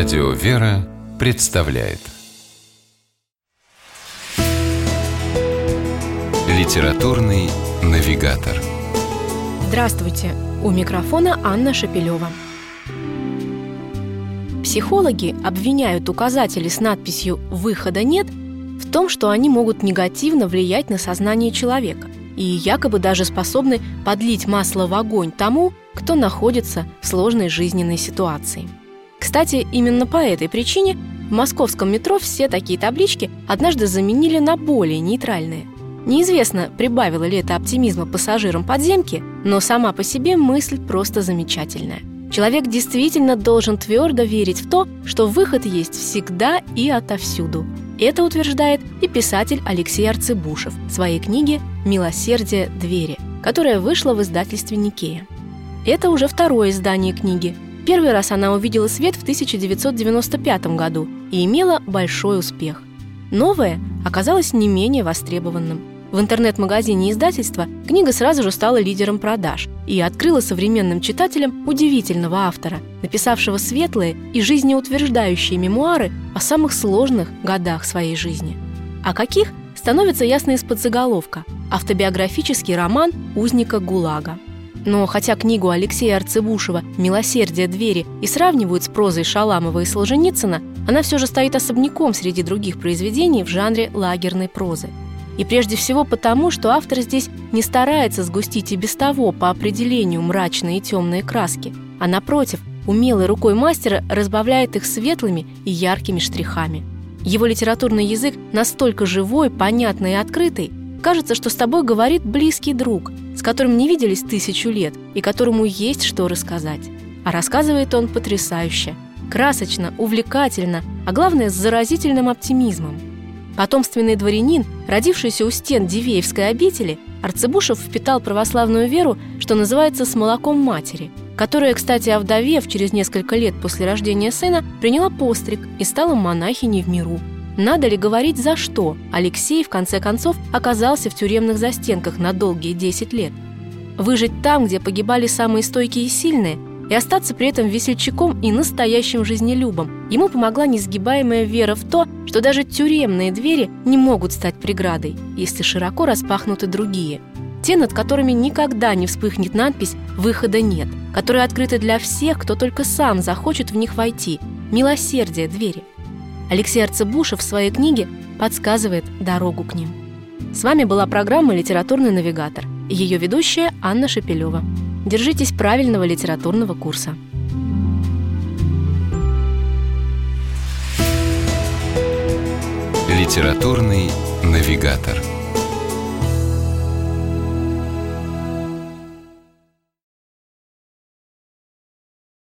Радио «Вера» представляет Литературный навигатор Здравствуйте! У микрофона Анна Шапилева. Психологи обвиняют указатели с надписью «Выхода нет» в том, что они могут негативно влиять на сознание человека и якобы даже способны подлить масло в огонь тому, кто находится в сложной жизненной ситуации. Кстати, именно по этой причине в московском метро все такие таблички однажды заменили на более нейтральные. Неизвестно, прибавило ли это оптимизма пассажирам подземки, но сама по себе мысль просто замечательная. Человек действительно должен твердо верить в то, что выход есть всегда и отовсюду. Это утверждает и писатель Алексей Арцебушев в своей книге «Милосердие двери», которая вышла в издательстве «Никея». Это уже второе издание книги. Первый раз она увидела свет в 1995 году и имела большой успех. Новое оказалось не менее востребованным. В интернет-магазине издательства книга сразу же стала лидером продаж и открыла современным читателям удивительного автора, написавшего светлые и жизнеутверждающие мемуары о самых сложных годах своей жизни. А каких становится ясно из-под заголовка – автобиографический роман «Узника ГУЛАГа». Но хотя книгу Алексея Арцебушева «Милосердие двери» и сравнивают с прозой Шаламова и Солженицына, она все же стоит особняком среди других произведений в жанре лагерной прозы. И прежде всего потому, что автор здесь не старается сгустить и без того по определению мрачные и темные краски, а напротив, умелой рукой мастера разбавляет их светлыми и яркими штрихами. Его литературный язык настолько живой, понятный и открытый, кажется, что с тобой говорит близкий друг, с которым не виделись тысячу лет и которому есть что рассказать. А рассказывает он потрясающе, красочно, увлекательно, а главное, с заразительным оптимизмом. Потомственный дворянин, родившийся у стен Дивеевской обители, Арцебушев впитал православную веру, что называется, с молоком матери, которая, кстати, овдовев через несколько лет после рождения сына, приняла постриг и стала монахиней в миру. Надо ли говорить, за что Алексей, в конце концов, оказался в тюремных застенках на долгие 10 лет? Выжить там, где погибали самые стойкие и сильные, и остаться при этом весельчаком и настоящим жизнелюбом. Ему помогла несгибаемая вера в то, что даже тюремные двери не могут стать преградой, если широко распахнуты другие. Те, над которыми никогда не вспыхнет надпись «Выхода нет», которые открыты для всех, кто только сам захочет в них войти. Милосердие двери. Алексей Арцебушев в своей книге подсказывает дорогу к ним. С вами была программа «Литературный навигатор» и ее ведущая Анна Шепелева. Держитесь правильного литературного курса. Литературный навигатор.